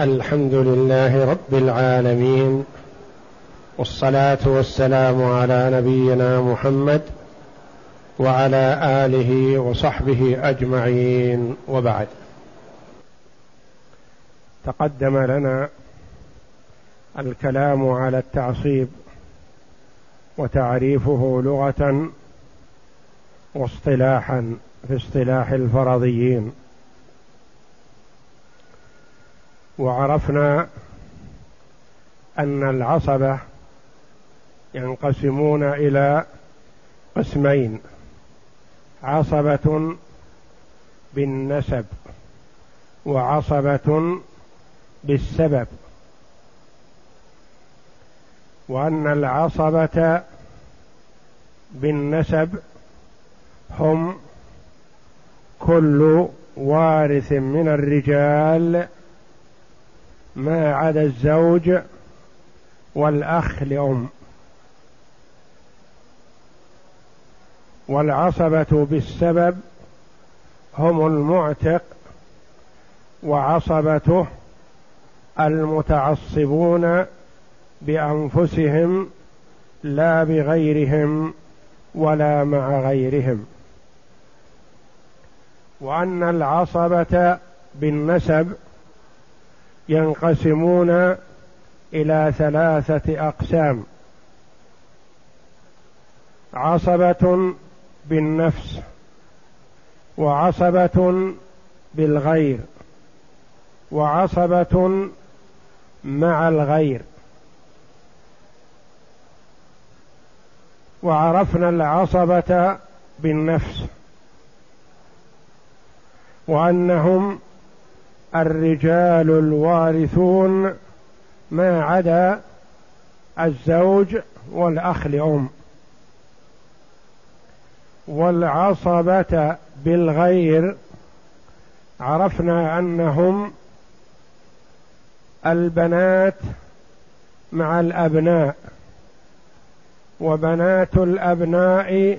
الحمد لله رب العالمين والصلاة والسلام على نبينا محمد وعلى آله وصحبه أجمعين وبعد. تقدم لنا الكلام على التعصيب وتعريفه لغة واصطلاحا في اصطلاح الفرضيين. وعرفنا أن العصبة ينقسمون إلى قسمين. عصبة بالنسب وعصبة بالسبب. وأن العصبة بالنسب هم كل وارث من الرجال ما عدا الزوج والأخ لأم. والعصبة بالسبب هم المعتق وعصبته المتعصبون بأنفسهم لا بغيرهم ولا مع غيرهم. وأن العصبة بالنسب ينقسمون إلى ثلاثة أقسام. عصبة بالنفس وعصبة بالغير وعصبة مع الغير. وعرفنا العصبة بالنفس وأنهم الرجال الوارثون ما عدا الزوج والأخ لأم. والعصبة بالغير عرفنا أنهم البنات مع الأبناء وبنات الأبناء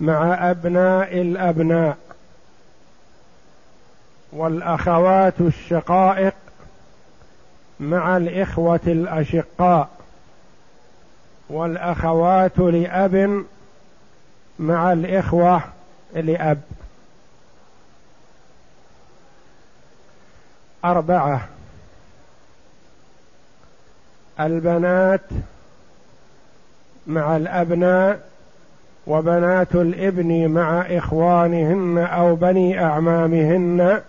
مع أبناء الأبناء. والأخوات الشقائق مع الإخوة الأشقاء والأخوات لأب مع الإخوة لأب. أربعة البنات مع الأبناء وبنات الإبن مع إخوانهن أو بني أعمامهن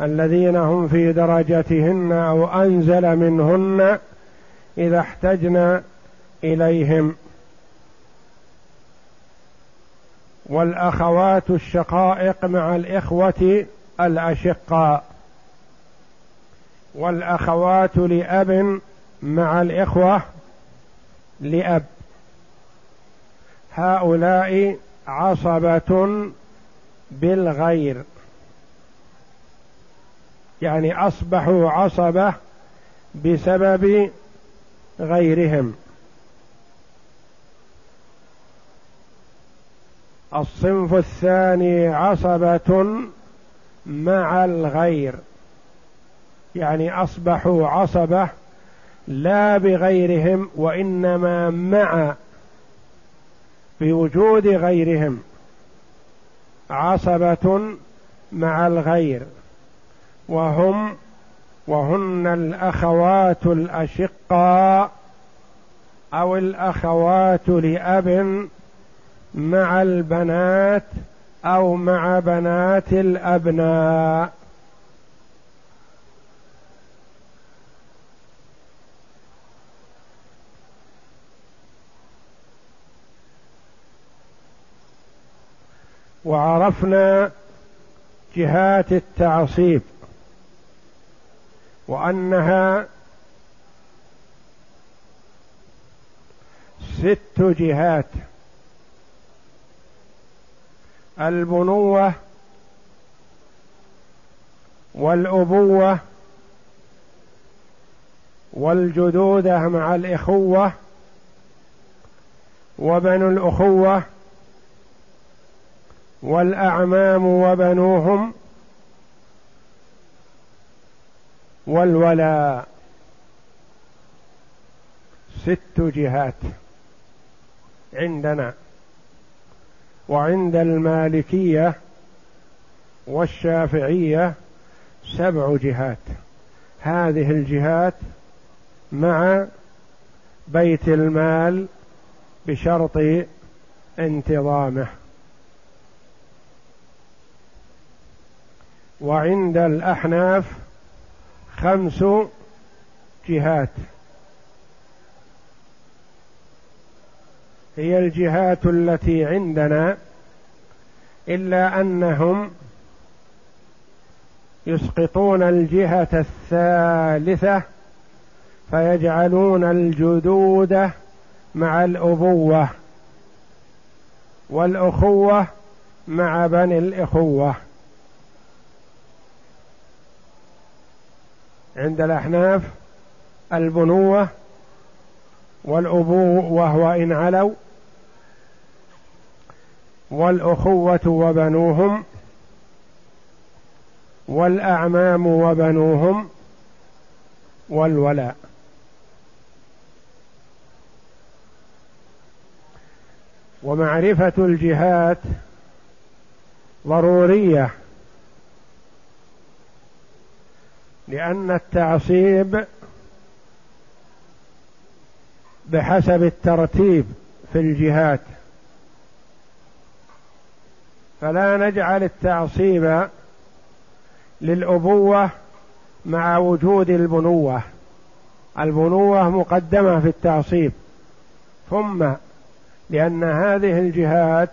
الذين هم في درجتهن أو أنزل منهن إذا احتجن إليهم. والأخوات الشقائق مع الإخوة الأشقاء. والأخوات لأب مع الإخوة لأب. هؤلاء عصبة بالغير. يعني أصبحوا عصبة بسبب غيرهم. الصنف الثاني عصبة مع الغير. يعني أصبحوا عصبة لا بغيرهم وإنما مع بوجود غيرهم. عصبة مع الغير. وهم وهن الأخوات الأشقاء أو الأخوات لأب مع البنات أو مع بنات الأبناء. وعرفنا جهات التعصيب. وأنها ست جهات. البنوة والأبوة والجدوده مع الإخوة وبنو الأخوة والأعمام وبنوهم والولاء ست جهات عندنا وعند المالكية والشافعية سبع جهات. هذه الجهات مع بيت المال بشرط انتظامه. وعند الأحناف خمس جهات. هي الجهات التي عندنا إلا أنهم يسقطون الجهة الثالثة فيجعلون الجدود مع الأبوة والأخوة مع بني الإخوة. عند الأحناف البنوة والأبوة وان علوا والأخوة وبنوهم والأعمام وبنوهم والولاء. ومعرفة الجهات ضرورية لأن التعصيب بحسب الترتيب في الجهات. فلا نجعل التعصيب للأبوة مع وجود البنوة. البنوة مقدمة في التعصيب. ثم لأن هذه الجهات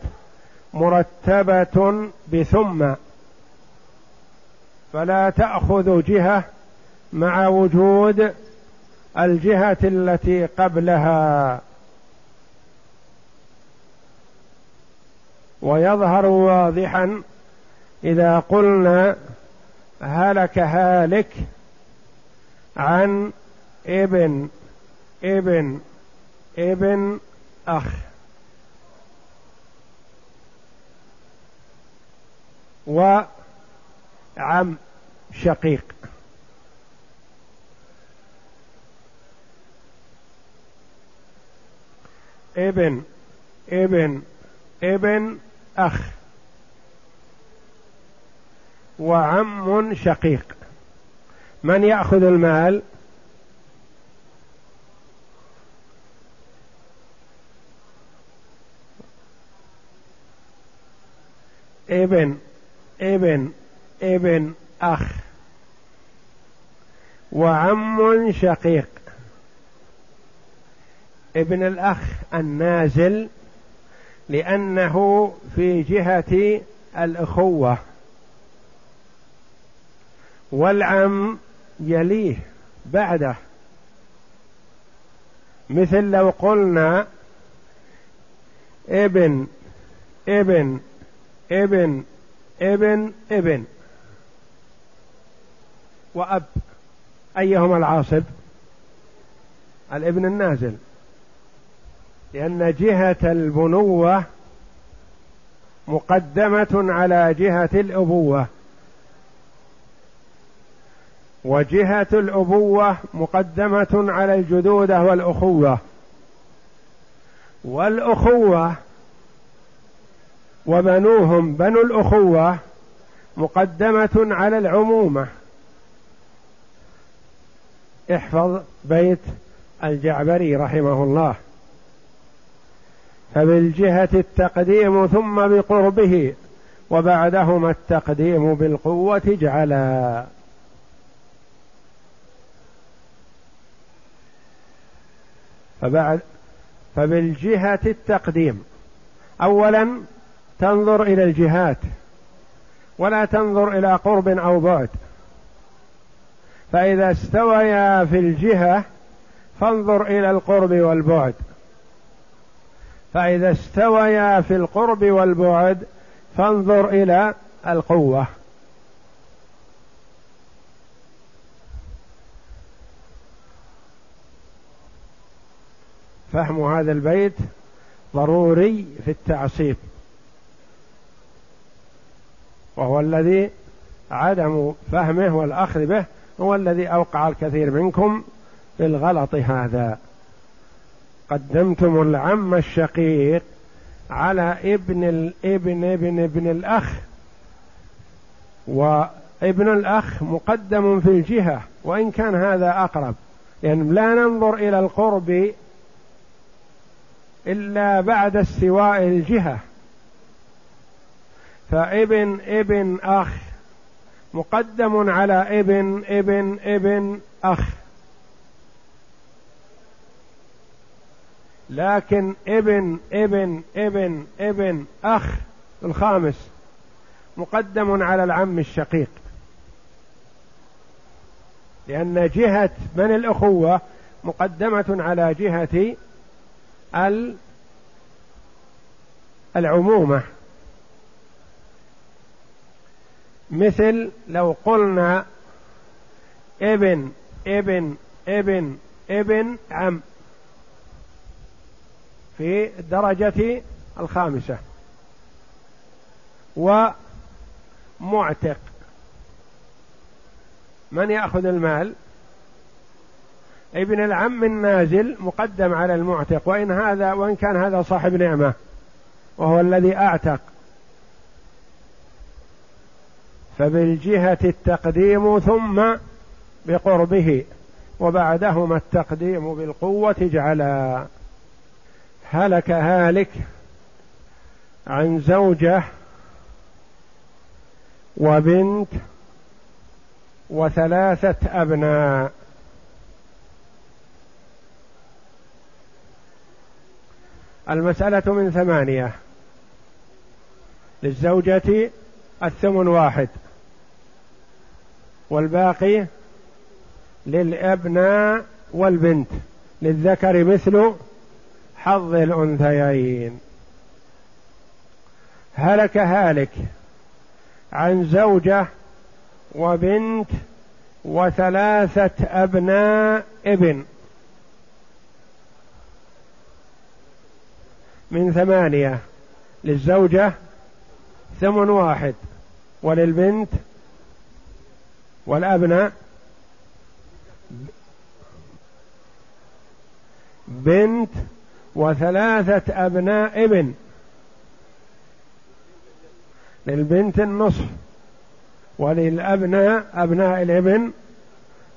مرتبة بثم. فلا تأخذ جهة مع وجود الجهة التي قبلها. ويظهر واضحا إذا قلنا هلك هالك عن ابن ابن ابن أخ. وعم شقيق. ابن ابن ابن أخ. وعم شقيق. من يأخذ المال؟ ابن ابن ابن أخ وعم شقيق. ابن الأخ النازل لأنه في جهة الأخوة والعم يليه بعده. مثل لو قلنا ابن ابن ابن ابن ابن. وأب أيهما العاصب؟ الابن النازل. لأن جهة البنوة مقدمة على جهة الأبوة. وجهة الأبوة مقدمة على الجدودة والأخوة. والأخوة وبنوهم بنو الأخوة مقدمة على العمومة. احفظ بيت الجعبري رحمه الله. فبالجهة التقديم ثم بقربه وبعدهما التقديم بالقوة جعلا. فبعد فبالجهة التقديم أولا تنظر إلى الجهات ولا تنظر إلى قرب أو بعد. فإذا استويا في الجهة فانظر إلى القرب والبعد. فإذا استويا في القرب والبعد فانظر إلى القوة. فهم هذا البيت ضروري في التعصيب. وهو الذي عدم فهمه والأخذ به هو الذي أوقع الكثير منكم في الغلط هذا. قدمتم العم الشقيق على ابن الابن ابن ابن الأخ. وابن الأخ مقدم في الجهة وإن كان هذا أقرب. يعني لا ننظر إلى القرب إلا بعد استواء الجهة. فابن ابن أخ مقدم على ابن ابن ابن أخ. لكن ابن ابن ابن ابن أخ الخامس. مقدم على العم الشقيق. لأن جهة من الأخوة مقدمة على جهة العمومة. مثل لو قلنا ابن ابن ابن ابن عم. في الدرجة الخامسة. ومعتق. من يأخذ المال؟ ابن العم النازل مقدم على المعتق وإن هذا وإن كان هذا صاحب نعمة وهو الذي أعتق. فبالجهة التقديم ثم بقربه وبعدهما التقديم بالقوة جعلا. هلك هالك عن زوجة وبنت وثلاثة أبناء. المسألة من ثمانية للزوجة الثمن واحد. والباقي للأبناء والبنت للذكر مثل حظ الأنثيين. هلك هالك عن زوجة وبنت وثلاثة أبناء ابن. من ثمانية للزوجة ثمن واحد وللبنت والأبناء بنت وثلاثة أبناء ابن. للبنت النصف. وللأبناء أبناء الابن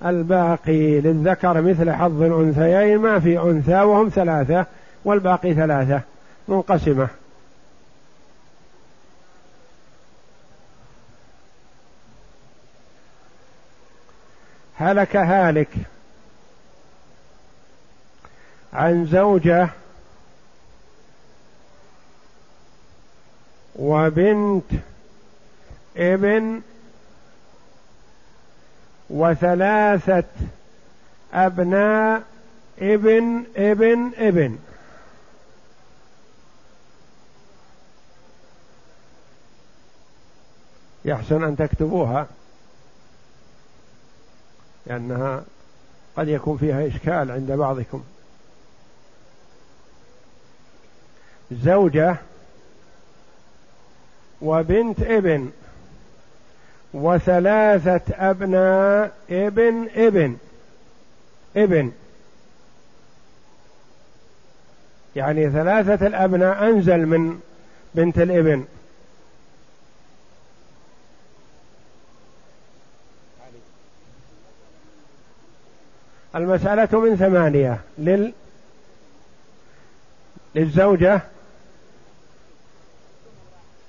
الباقي. للذكر مثل حظ الأنثيين ما في أنثى وهم ثلاثة والباقي ثلاثة. منقسمة. هلك هالك عن زوجة وبنت ابن وثلاثة أبناء ابن ابن ابن. يحسن أن تكتبوها. لأنها قد يكون فيها إشكال عند بعضكم. زوجة وبنت ابن وثلاثة أبناء ابن ابن ابن. يعني ثلاثة الأبناء أنزل من بنت الابن. المسألة من ثمانية. لل للزوجة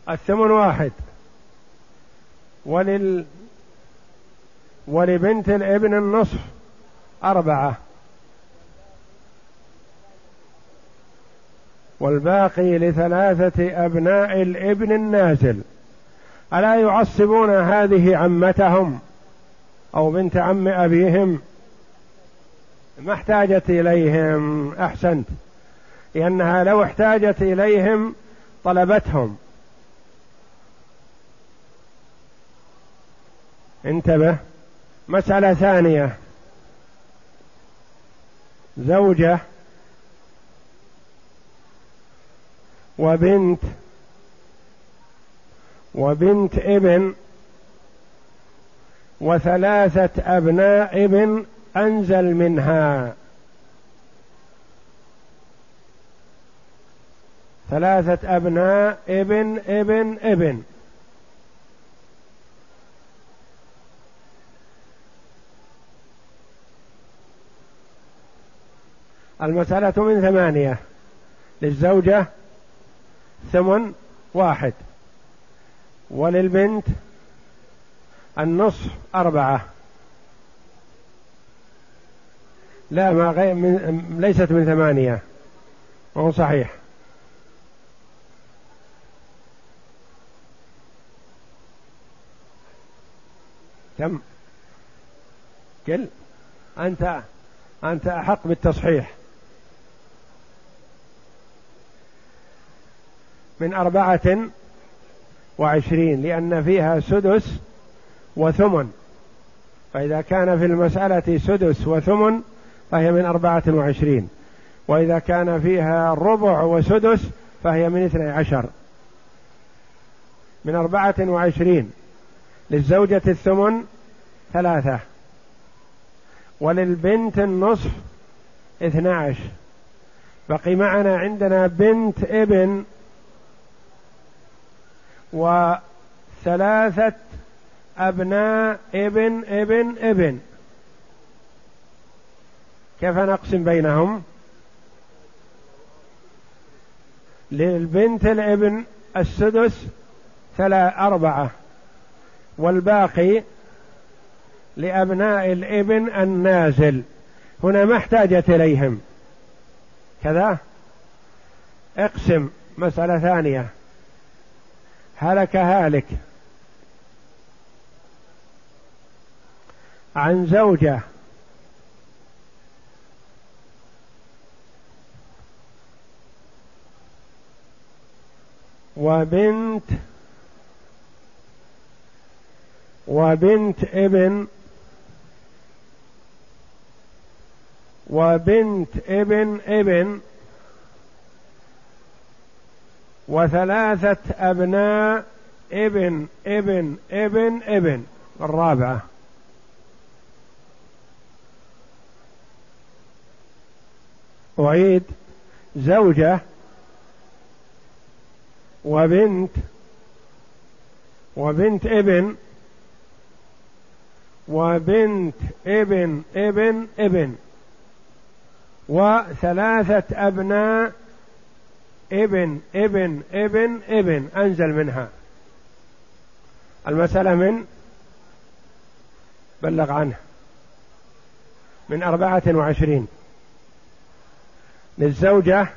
الثمن واحد. ولل ولبنت الابن النصف أربعة. والباقي لثلاثة أبناء الابن النازل. ألا يعصبون هذه عمتهم أو بنت عم أبيهم ما احتاجت إليهم أحسنت لأنها لو احتاجت إليهم طلبتهم. انتبه مسألة ثانية. زوجة وبنت وبنت ابن وثلاثة أبناء ابن أنزل منها. ثلاثة أبناء ابن ابن ابن. المسألة من ثمانية. للزوجة ثمن واحد. وللبنت النصف أربعة. لا ما غير من ليست من ثمانية. وهو صحيح. كم قل. أنت أنت أحق بالتصحيح. من أربعة وعشرين لأن فيها سدس وثمن. فإذا كان في المسألة سدس وثمن فهي من أربعة وعشرين. وإذا كان فيها ربع وسدس فهي من اثني عشر. من أربعة وعشرين. للزوجة الثمن ثلاثة. وللبنت النصف اثنى عشر. بقي معنا عندنا بنت ابن وثلاثة أبناء ابن ابن ابن. كيف نقسم بينهم؟ للبنت الابن السدس ثلاث أربعة والباقي لأبناء الابن النازل. هنا ما احتاجت إليهم. كذا؟ اقسم مسألة ثانية. هلك هالك. عن زوجة. وبنت وبنت ابن وبنت ابن ابن وثلاثة أبناء ابن ابن ابن ابن الرابعة. أعيد. زوجة وبنت وبنت ابن وبنت ابن ابن ابن. وثلاثة أبناء ابن ابن ابن ابن. أنزل منها. المسألة من؟ بلغ عنه من أربعة وعشرين. للزوجة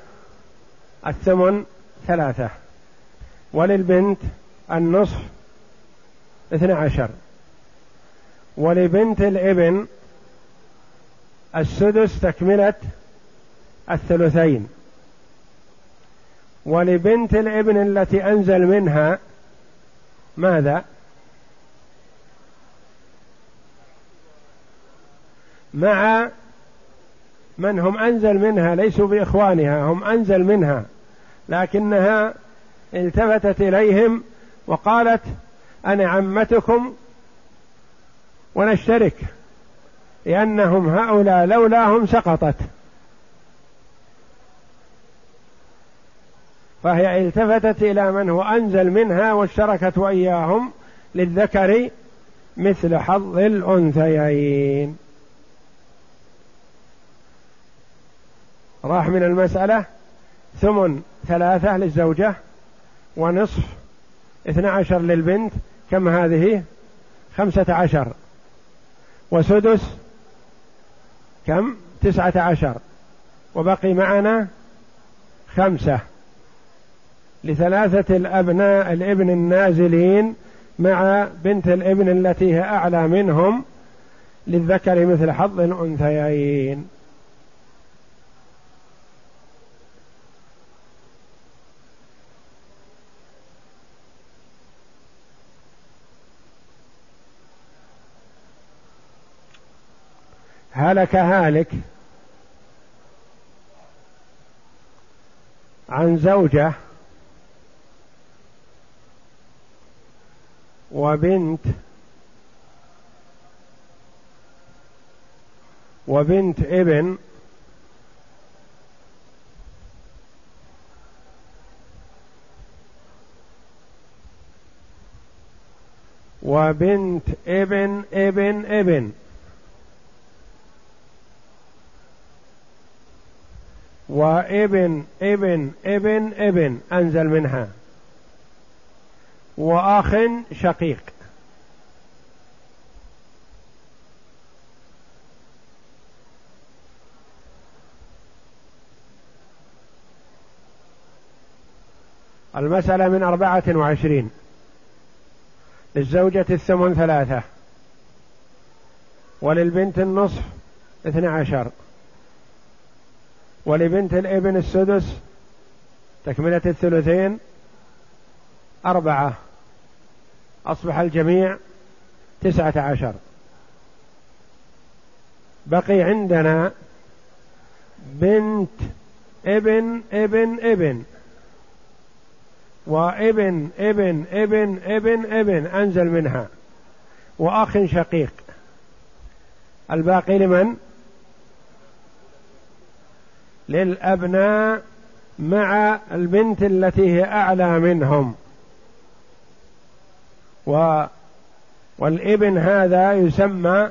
الثمن ثلاثة. وللبنت النصف اثنى عشر. ولبنت الابن السدس تكملة الثلثين. ولبنت الابن التي أنزل منها ماذا؟ مع من هم أنزل منها ليسوا بإخوانها هم أنزل منها لكنها التفتت إليهم وقالت أنا عمتكم ونشترك لأنهم هؤلاء لولاهم سقطت. فهي التفتت إلى من هو أنزل منها واشتركت وإياهم للذكر مثل حظ الأنثيين. راح من المسألة ثمن ثلاثة للزوجة. ونصف اثنى عشر للبنت كم هذه؟ خمسة عشر. وسدس كم؟ تسعة عشر. وبقي معنا خمسة. لثلاثة الأبناء الإبن النازلين مع بنت الإبن التي هي أعلى منهم للذكر مثل حظ الأنثيين. هلك هالك عن زوجة وبنت وبنت ابن وبنت ابن ابن ابن وإبن إبن إبن إبن أنزل منها. وأخ شقيق. المسألة من أربعة وعشرين. للزوجة الثمن ثلاثة. وللبنت النصف اثنى عشر. ولبنت الابن السدس تكملة الثلثين أربعة. أصبح الجميع تسعة عشر. بقي عندنا بنت ابن ابن ابن. وابن ابن ابن ابن ابن أنزل منها. وأخ شقيق. الباقي لمن؟ للأبناء مع البنت التي هي أعلى منهم. و والابن هذا يسمى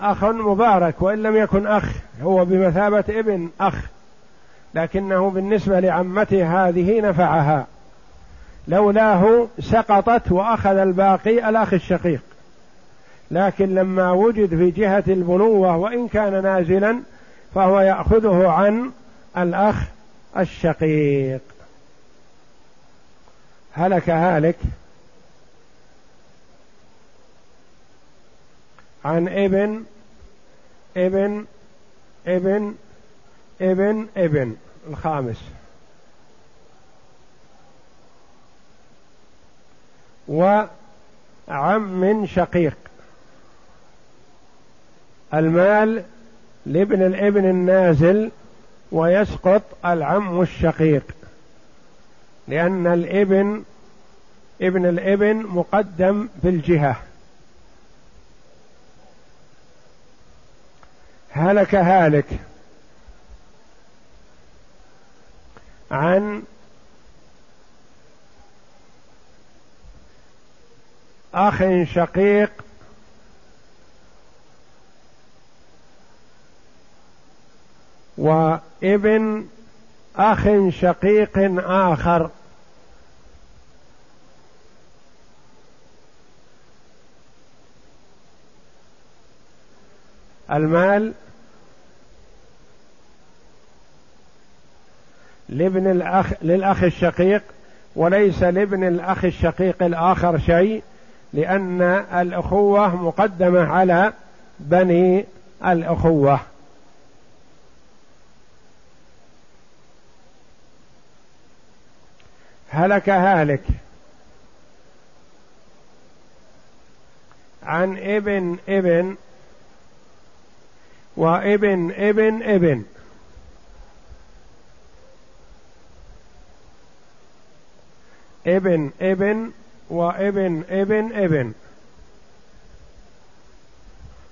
أخ مبارك وإن لم يكن أخ هو بمثابة ابن أخ لكنه بالنسبة لعمته هذه نفعها. لولاه سقطت وأخذ الباقي الأخ الشقيق. لكن لما وجد في جهة البنوة وإن كان نازلا فهو يأخذه عن الأخ الشقيق. هلك هالك عن ابن ابن ابن ابن ابن الخامس. وعم شقيق. المال لابن الابن النازل ويسقط العم الشقيق. لأن الابن ابن الابن مقدم في الجهة. هلك هالك عن أخ شقيق وابن أخ شقيق آخر. المال لابن الأخ للأخ الشقيق وليس لابن الأخ الشقيق الآخر شيء لأن الأخوة مقدمة على بني الأخوة. هلك هالك. عن ابن ابن وابن ابن ابن. ابن ابن وابن ابن ابن.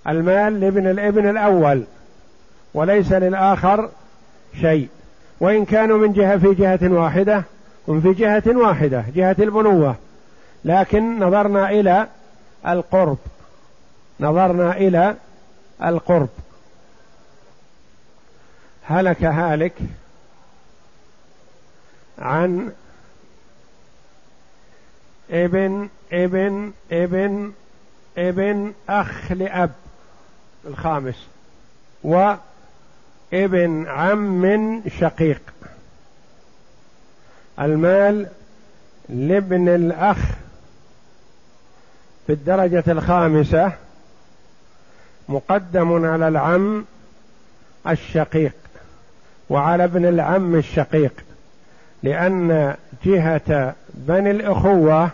المال لابن الابن الأول وليس للآخر شيء. وإن كانوا من جهة في جهة واحدة هم في جهة واحدة جهة البنوة. لكن نظرنا إلى القرب. نظرنا إلى القرب. هلك هالك عن ابن ابن ابن ابن أخ لأب الخامس وابن عم شقيق. المال لابن الأخ في الدرجة الخامسة مقدم على العم الشقيق وعلى ابن العم الشقيق لأن جهة بني الأخوة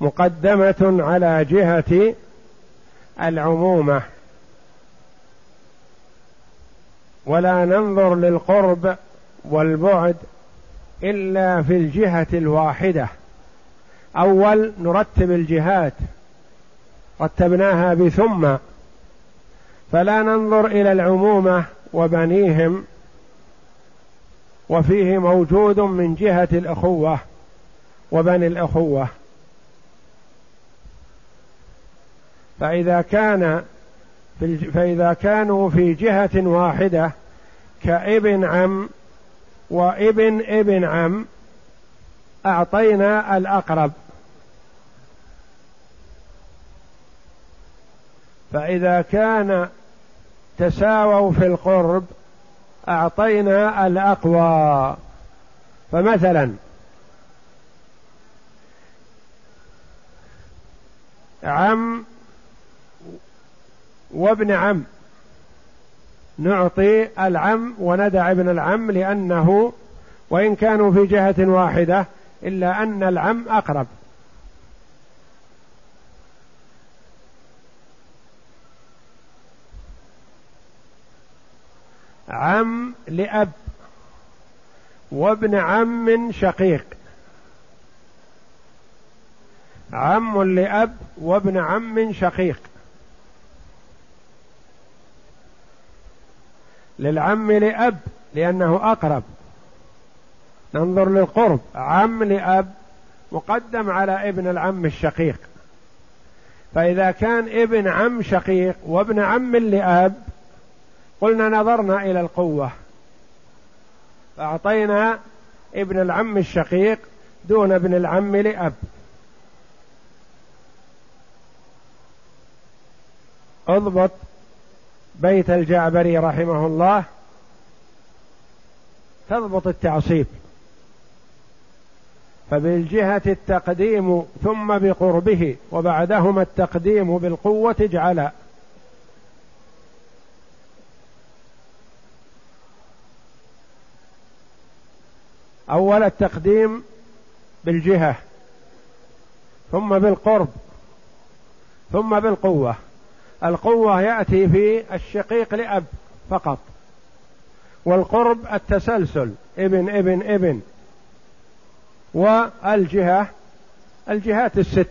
مقدمة على جهة العمومة. ولا ننظر للقرب والبعد إلا في الجهة الواحدة. أول نرتب الجهات. رتبناها بثم. فلا ننظر إلى العمومة وبنيهم. وفيه موجود من جهة الأخوة وبني الأخوة. فإذا كان في فإذا كانوا في جهة واحدة كابن عم وابن ابن عم أعطينا الأقرب. فإذا كان تساووا في القرب أعطينا الأقوى. فمثلا عم وابن عم نعطي العم وندع ابن العم لأنه وإن كانوا في جهة واحدة إلا أن العم أقرب. عم لأب وابن عم شقيق. عم لأب وابن عم شقيق. للعم لأب لأنه أقرب. ننظر للقرب. عم لأب مقدم على ابن العم الشقيق. فإذا كان ابن عم شقيق وابن عم لأب قلنا نظرنا إلى القوة. فأعطينا ابن العم الشقيق دون ابن العم لأب. اضبط بيت الجعبري رحمه الله تضبط التعصيب. فبالجهة التقديم ثم بقربه وبعدهما التقديم بالقوة اجعل أول التقديم بالجهة ثم بالقرب ثم بالقوة. القوة يأتي في الشقيق لأب فقط. والقرب التسلسل ابن ابن ابن. والجهة الجهات الست.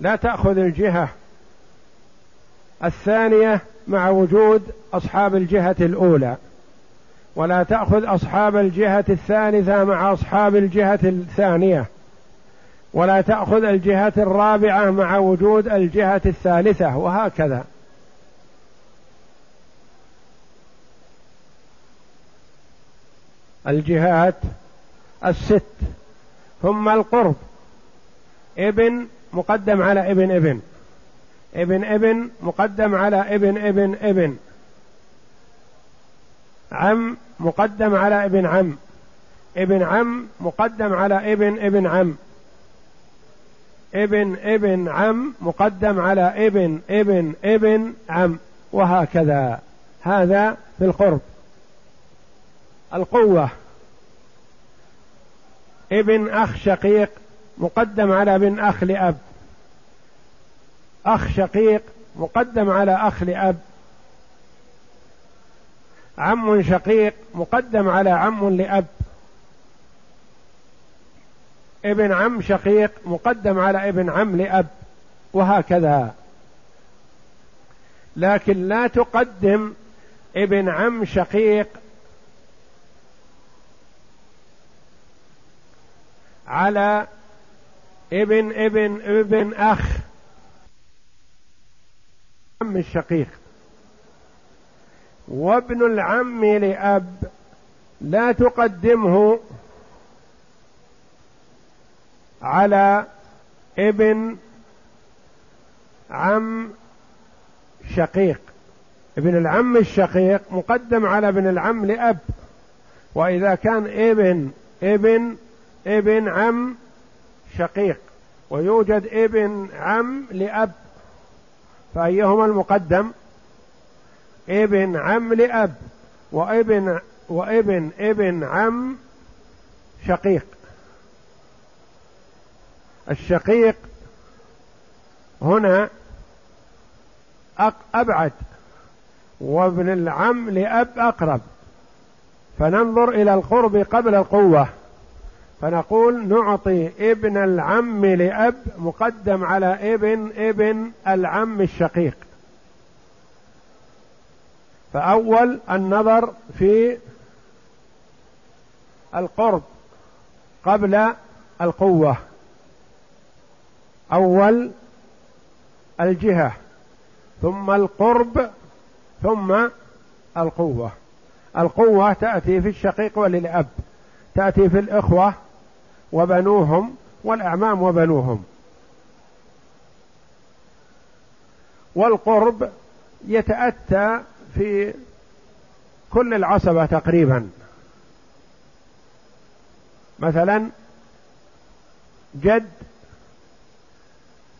لا تأخذ الجهة. الثانية مع وجود أصحاب الجهة الأولى. ولا تأخذ أصحاب الجهة الثالثة مع أصحاب الجهة الثانية. ولا تأخذ الجهة الرابعة مع وجود الجهة الثالثة وهكذا. الجهات الست ثم القرب. ابن مقدم على ابن ابن. ابن ابن مقدم على ابن ابن ابن. عم مقدم على ابن عم. ابن عم مقدم على ابن ابن عم. ابن ابن عم مقدم على ابن ابن ابن عم وهكذا. هذا في القرب. القوة. ابن أخ شقيق مقدم على ابن أخ لأب. أخ شقيق مقدم على أخ لأب. عم شقيق مقدم على عم لأب. ابن عم شقيق مقدم على ابن عم لأب وهكذا. لكن لا تقدم ابن عم شقيق على ابن ابن ابن أخ عم الشقيق وابن العم لأب لا تقدمه على ابن عم شقيق. ابن العم الشقيق مقدم على ابن العم لأب. وإذا كان ابن ابن ابن عم شقيق. ويوجد ابن عم لأب. فأيهما المقدم؟ ابن عم لأب وابن وابن ابن عم شقيق. الشقيق هنا أبعد وابن العم لأب أقرب. فننظر إلى القرب قبل القوة. فنقول نعطي ابن العم لأب مقدم على ابن ابن العم الشقيق. فأول النظر في القرب قبل القوة. أول الجهة ثم القرب ثم القوة. القوة تأتي في الشقيق وللأب تأتي في الإخوة وبنوهم والأعمام وبنوهم. والقرب يتأتى في كل العصبة تقريبا. مثلا جد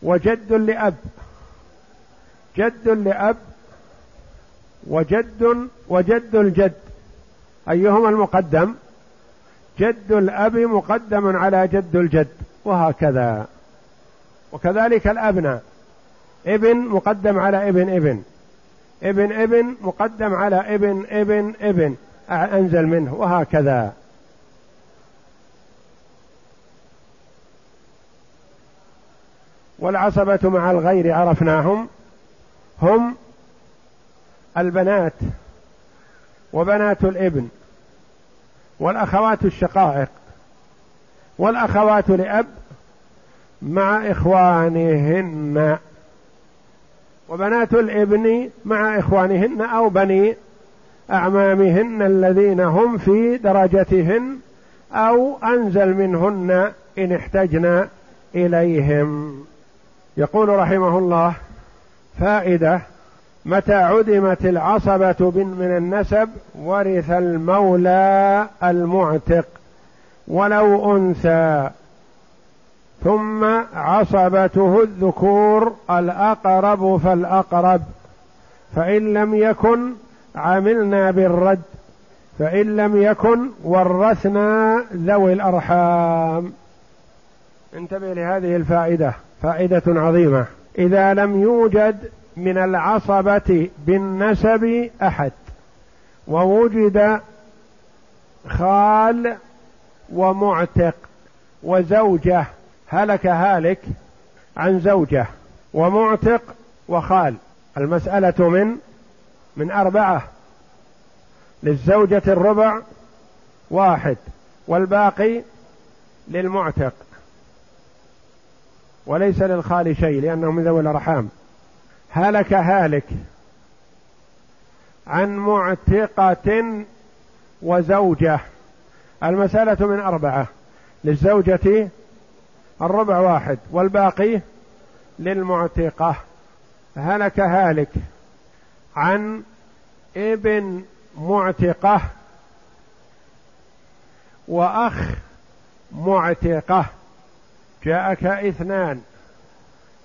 وجد لأب. جد لأب وجد وجد الجد. أيهما المقدم؟ جد الأب مقدم على جد الجد وهكذا. وكذلك الأبناء. ابن مقدم على ابن ابن. ابن ابن مقدم على ابن ابن ابن. أنزل منه وهكذا. والعصبة مع الغير عرفناهم هم البنات وبنات الابن والأخوات الشقائق والأخوات لأب مع إخوانهن وبنات الابن مع إخوانهن أو بني أعمامهن الذين هم في درجتهن أو أنزل منهن إن احتجنا إليهم. يقول رحمه الله فائدة متى عدمت العصبة من النسب ورث المولى المعتق ولو أنثى ثم عصبته الذكور الأقرب فالأقرب فإن لم يكن عملنا بالرد فإن لم يكن ورثنا ذوي الأرحام. انتبه لهذه الفائدة. فائدة عظيمة. إذا لم يوجد من العصبة بالنسب أحد ووجد خال ومعتق وزوجة هلك هالك عن زوجة ومعتق وخال. المسألة من من أربعة. للزوجة الربع واحد والباقي للمعتق. وليس للخال شيء لأنه من ذوي الأرحام. هلك هالك عن معتقة وزوجة. المسألة من أربعة للزوجة الربع واحد والباقي للمعتقة. هلك هالك عن ابن معتقة وأخ معتقة. جاءك اثنان.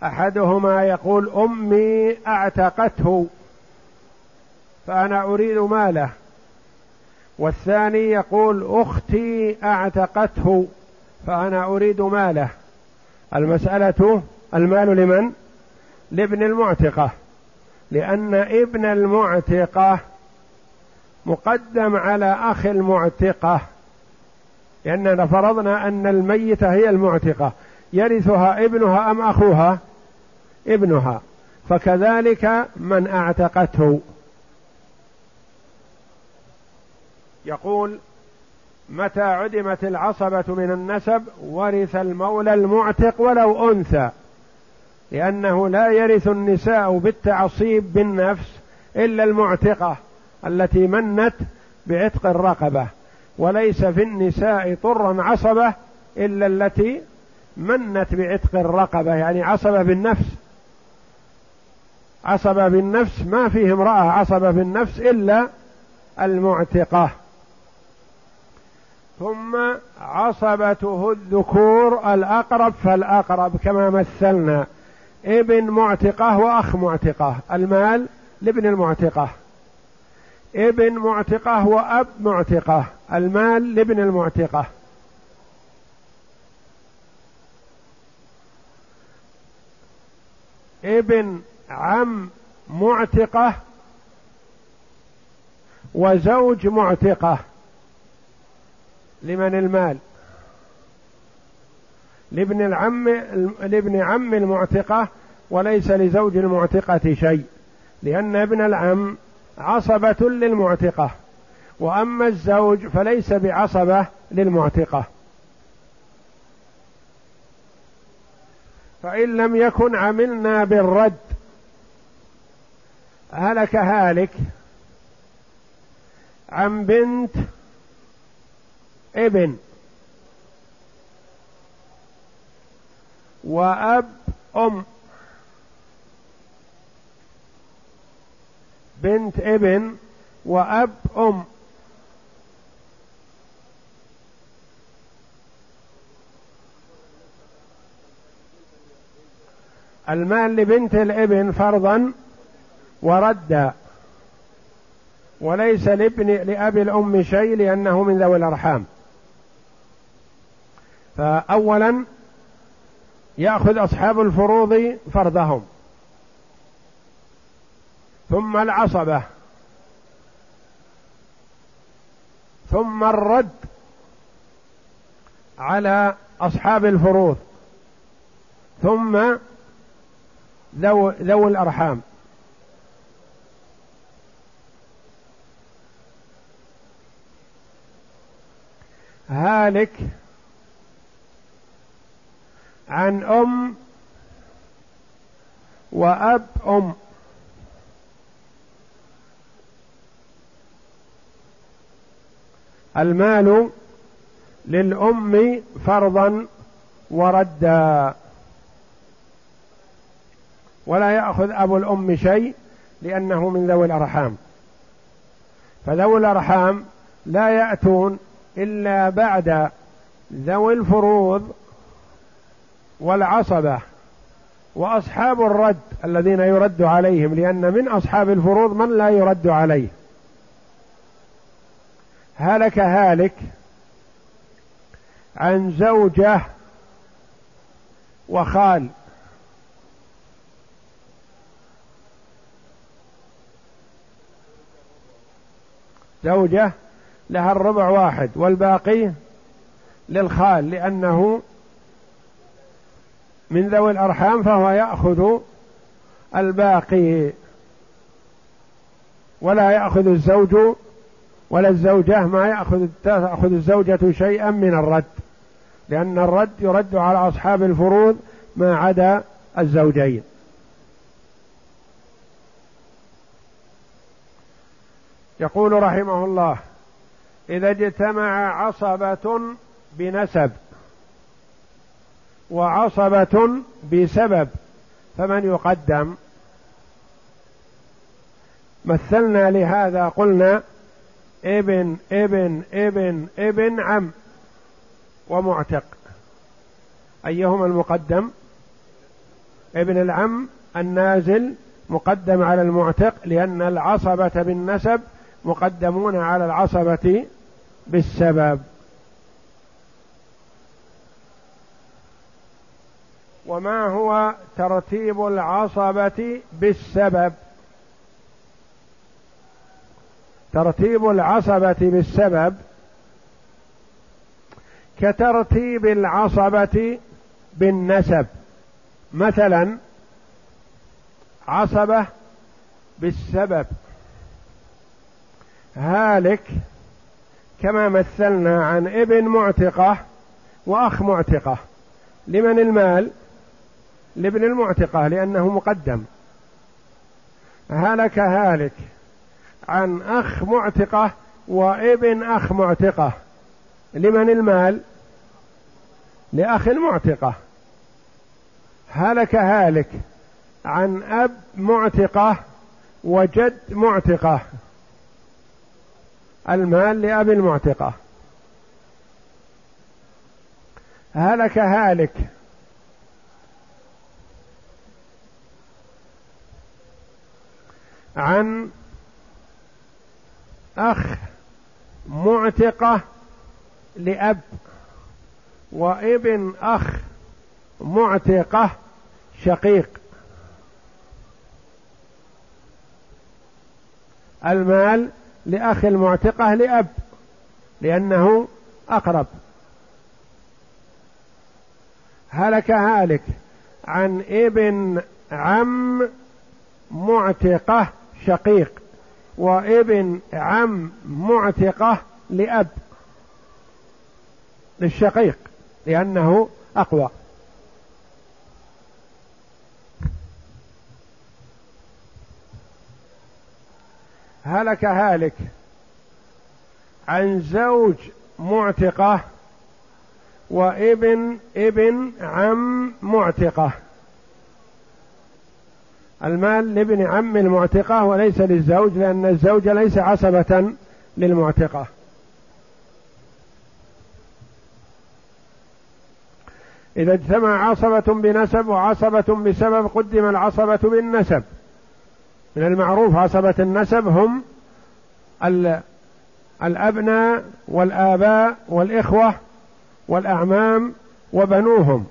أحدهما يقول أمي أعتقته فأنا أريد ماله. والثاني يقول أختي أعتقته فأنا أريد ماله. المسألة المال لمن؟ لابن المعتقة. لأن ابن المعتقة مقدم على أخ المعتقة. لأننا فرضنا أن الميتة هي المعتقة. يرثها ابنها أم أخوها؟ ابنها. فكذلك من أعتقته. يقول متى عدمت العصبة من النسب ورث المولى المعتق ولو أنثى. لأنه لا يرث النساء بالتعصيب بالنفس إلا المعتقة التي منت بعتق الرقبة. وليس في النساء طرا عصبة إلا التي منت بعتق الرقبة يعني عصبة بالنفس. عصبة بالنفس ما فيه امرأة عصبة بالنفس إلا المعتقة. ثم عصبته الذكور الأقرب فالأقرب كما مثلنا ابن معتقة وأخ معتقة. المال لابن المعتقة. ابن معتقة وأب معتقة. المال لابن المعتقة. ابن عم معتقة وزوج معتقة لمن المال؟ لابن العم لابن عم المعتقة وليس لزوج المعتقة شيء لأن ابن العم عصبة للمعتقة وأما الزوج فليس بعصبة للمعتقة. فإن لم يكن عملنا بالرد هلك هالك عن بنت ابن وأب أم بنت ابن وأب أم. المال لبنت الابن فرضا وردا وليس لابن لأب الأم شيء لأنه من ذوي الأرحام. فأولا يأخذ أصحاب الفروض فرضهم. ثم العصبة. ثم الرد على أصحاب الفروض. ثم ذو, ذو الأرحام. هالك عن أم وأب أم. المال للأم فرضا وردا. ولا يأخذ أبو الأم شيء لأنه من ذوي الأرحام. فذوي الأرحام لا يأتون إلا بعد ذوي الفروض والعصبة وأصحاب الرد الذين يرد عليهم لأن من أصحاب الفروض من لا يرد عليه. هلك هالك عن زوجة وخال. زوجة لها الربع واحد والباقي للخال لأنه من ذوي الأرحام فهو يأخذ الباقي ولا يأخذ الزوج ولا الزوجة ما يأخذ تأخذ الزوجة شيئا من الرد لأن الرد يرد على أصحاب الفروض ما عدا الزوجين. يقول رحمه الله إذا اجتمع عصبة بنسب وعصبة بسبب فمن يقدم؟ مثلنا لهذا قلنا ابن ابن ابن ابن عم ومعتق. أيهما المقدم؟ ابن العم النازل مقدم على المعتق لأن العصبة بالنسب مقدمون على العصبة بالسبب. وما هو ترتيب العصبة بالسبب؟ ترتيب العصبة بالسبب كترتيب العصبة بالنسب. مثلا عصبة بالسبب. هالك كما مثلنا عن ابن معتقة وأخ معتقة. لمن المال؟ لابن المعتقة لأنه مقدم. هلك هالك عن أخ معتقة وابن أخ معتقة. لمن المال؟ لأخ المعتقة هلك هالك عن أب معتقة وجد معتقة. المال لأب المعتقة. هلك هالك. عن أخ معتقة لأب وابن أخ معتقة شقيق. المال لأخ المعتقة لأب لأنه أقرب. هلك هالك عن ابن عم معتقة شقيق وابن عم معتقة لأب للشقيق لأنه أقوى. هلك هالك عن زوج معتقة وابن ابن عم معتقة. المال لابن عم المعتقة وليس للزوج لأن الزوج ليس عصبة للمعتقة. إذا اجتمع عصبة بنسب وعصبة بسبب قدم العصبة بالنسب. من المعروف عصبة النسب هم الأبناء والآباء والإخوة والأعمام وبنوهم.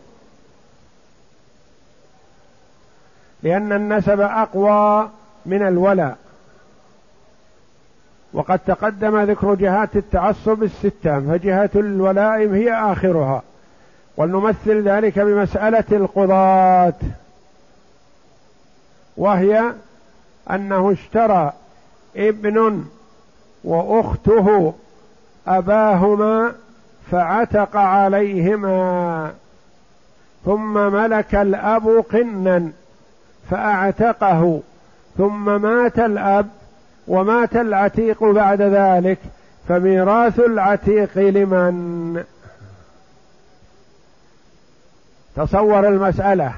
لأن النسب أقوى من الولاء وقد تقدم ذكر جهات التعصب الستة فجهة الولاء هي آخرها. ولنمثل ذلك بمسألة القضاة وهي أنه اشترى ابن وأخته أباهما فعتق عليهما ثم ملك الأب قنا فأعتقه ثم مات الأب ومات العتيق بعد ذلك فميراث العتيق لمن؟ تصور المسألة.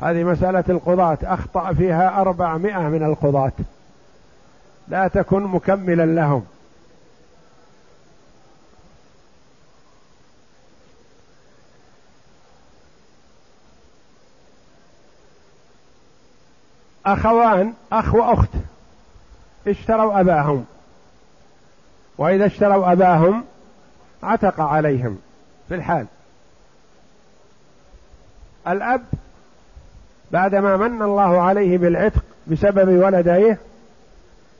هذه مسألة القضاة. أخطأ فيها أربعمائة من القضاة. لا تكن مكملا لهم. أخوان أخ وأخت اشتروا أباهم. وإذا اشتروا أباهم عتق عليهم في الحال. الأب بعدما من الله عليه بالعتق بسبب ولديه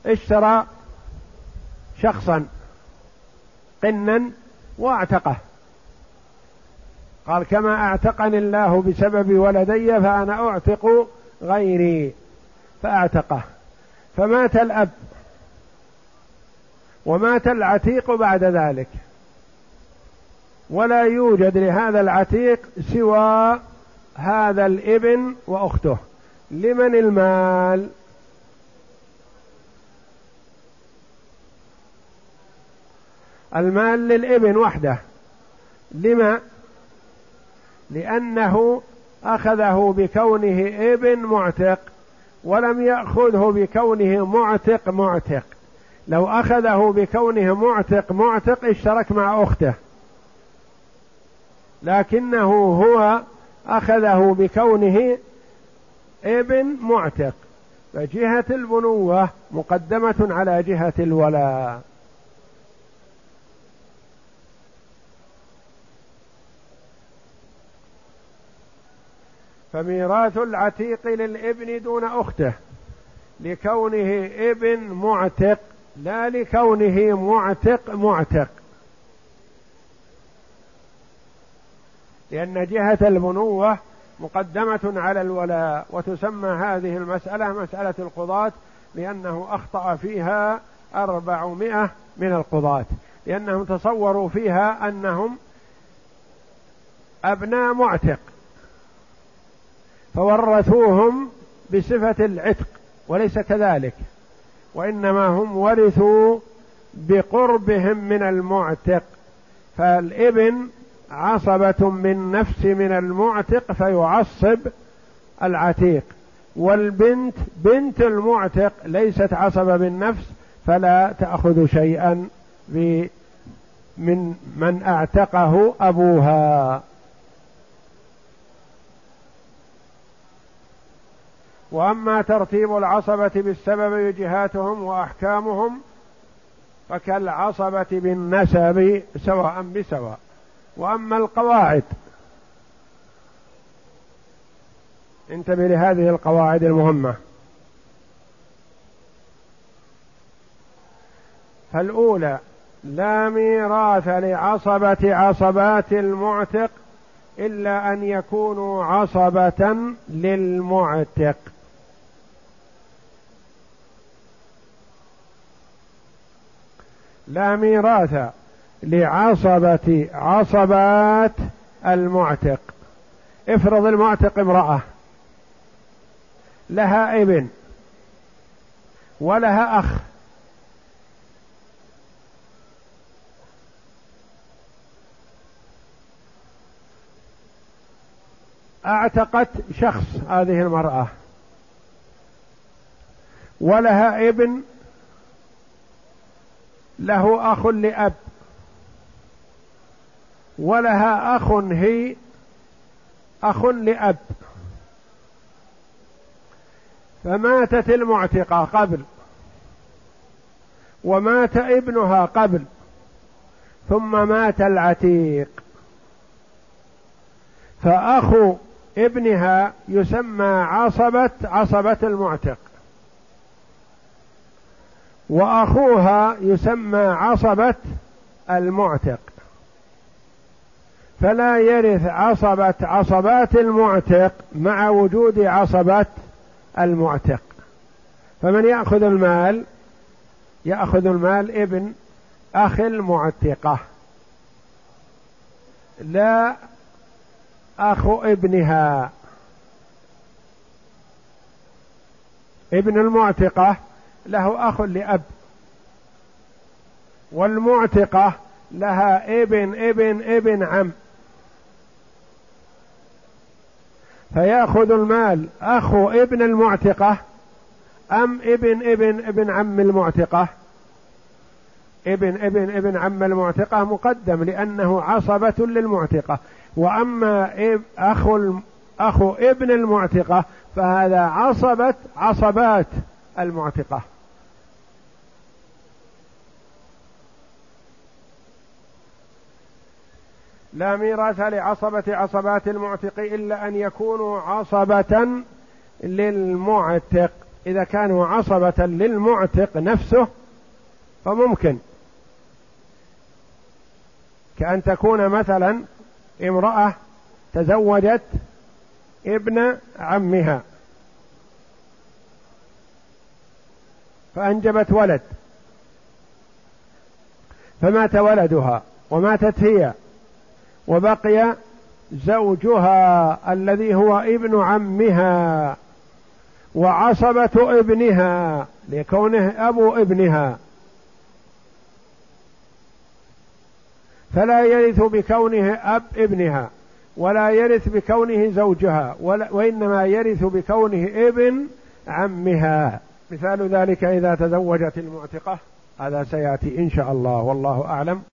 اشترى شخصا قنا واعتقه. قال كما أعتقني الله بسبب ولدي فأنا أعتق غيري. فأعتقه. فمات الأب. ومات العتيق بعد ذلك. ولا يوجد لهذا العتيق سوى هذا الابن وأخته. لمن المال؟ المال للابن وحده. لما؟ لأنه أخذه بكونه ابن معتق ولم يأخذه بكونه معتق معتق. لو أخذه بكونه معتق معتق اشترك مع أخته. لكنه هو أخذه بكونه ابن معتق فجهة البنوة مقدمة على جهة الولاء. فميراث العتيق للابن دون أخته لكونه ابن معتق لا لكونه معتق معتق. لأن جهة البنوة مقدمة على الولاء وتسمى هذه المسألة مسألة القضاة لأنه أخطأ فيها أربعمائة من القضاة لأنهم تصوروا فيها أنهم أبناء معتق فورثوهم بصفة العتق وليس كذلك وإنما هم ورثوا بقربهم من المعتق فالإبن عصبة من نفس من المعتق فيعصب العتيق. والبنت بنت المعتق ليست عصبة بالنفس فلا تأخذ شيئا من من اعتقه أبوها. وأما ترتيب العصبة بالسبب جهاتهم وأحكامهم فكالعصبة بالنسب سواء بسواء. وأما القواعد. انتبه لهذه القواعد المهمة. فالأولى لا ميراث لعصبة عصبات المعتق إلا أن يكونوا عصبة للمعتق. لا ميراث لعصبة عصبات المعتق. افرض المعتق امرأة. لها ابن. ولها أخ. أعتقت شخص هذه المرأة. ولها ابن. له أخ لأب. ولها أخ هي أخ لأب. فماتت المعتقة قبل ومات ابنها قبل ثم مات العتيق. فأخو ابنها يسمى عصبة عصبة المعتق. وأخوها يسمى عصبة المعتق. فلا يرث عصبة عصبات المعتق مع وجود عصبة المعتق. فمن يأخذ المال يأخذ المال ابن أخ المعتقة. لا أخ ابنها. ابن المعتقة له أخ لأب. والمعتقة لها ابن ابن ابن عم. فيأخذ المال أخو ابن المعتقة أم ابن ابن ابن عم المعتقة؟ ابن ابن ابن عم المعتقة مقدم لأنه عصبة للمعتقة. وأما أخو أخو ابن المعتقة فهذا عصبة عصبات المعتقة. لا ميراث لعصبة عصبات المعتق إلا أن يكونوا عصبة للمعتق. إذا كانوا عصبة للمعتق نفسه فممكن. كأن تكون مثلا امرأة تزوجت ابن عمها فأنجبت ولد فمات ولدها وماتت هي. وبقي زوجها الذي هو ابن عمها وعصبة ابنها لكونه أبو ابنها. فلا يرث بكونه أب ابنها ولا يرث بكونه زوجها ولا وإنما يرث بكونه ابن عمها. مثال ذلك إذا تزوجت المعتقة هذا سيأتي إن شاء الله والله أعلم.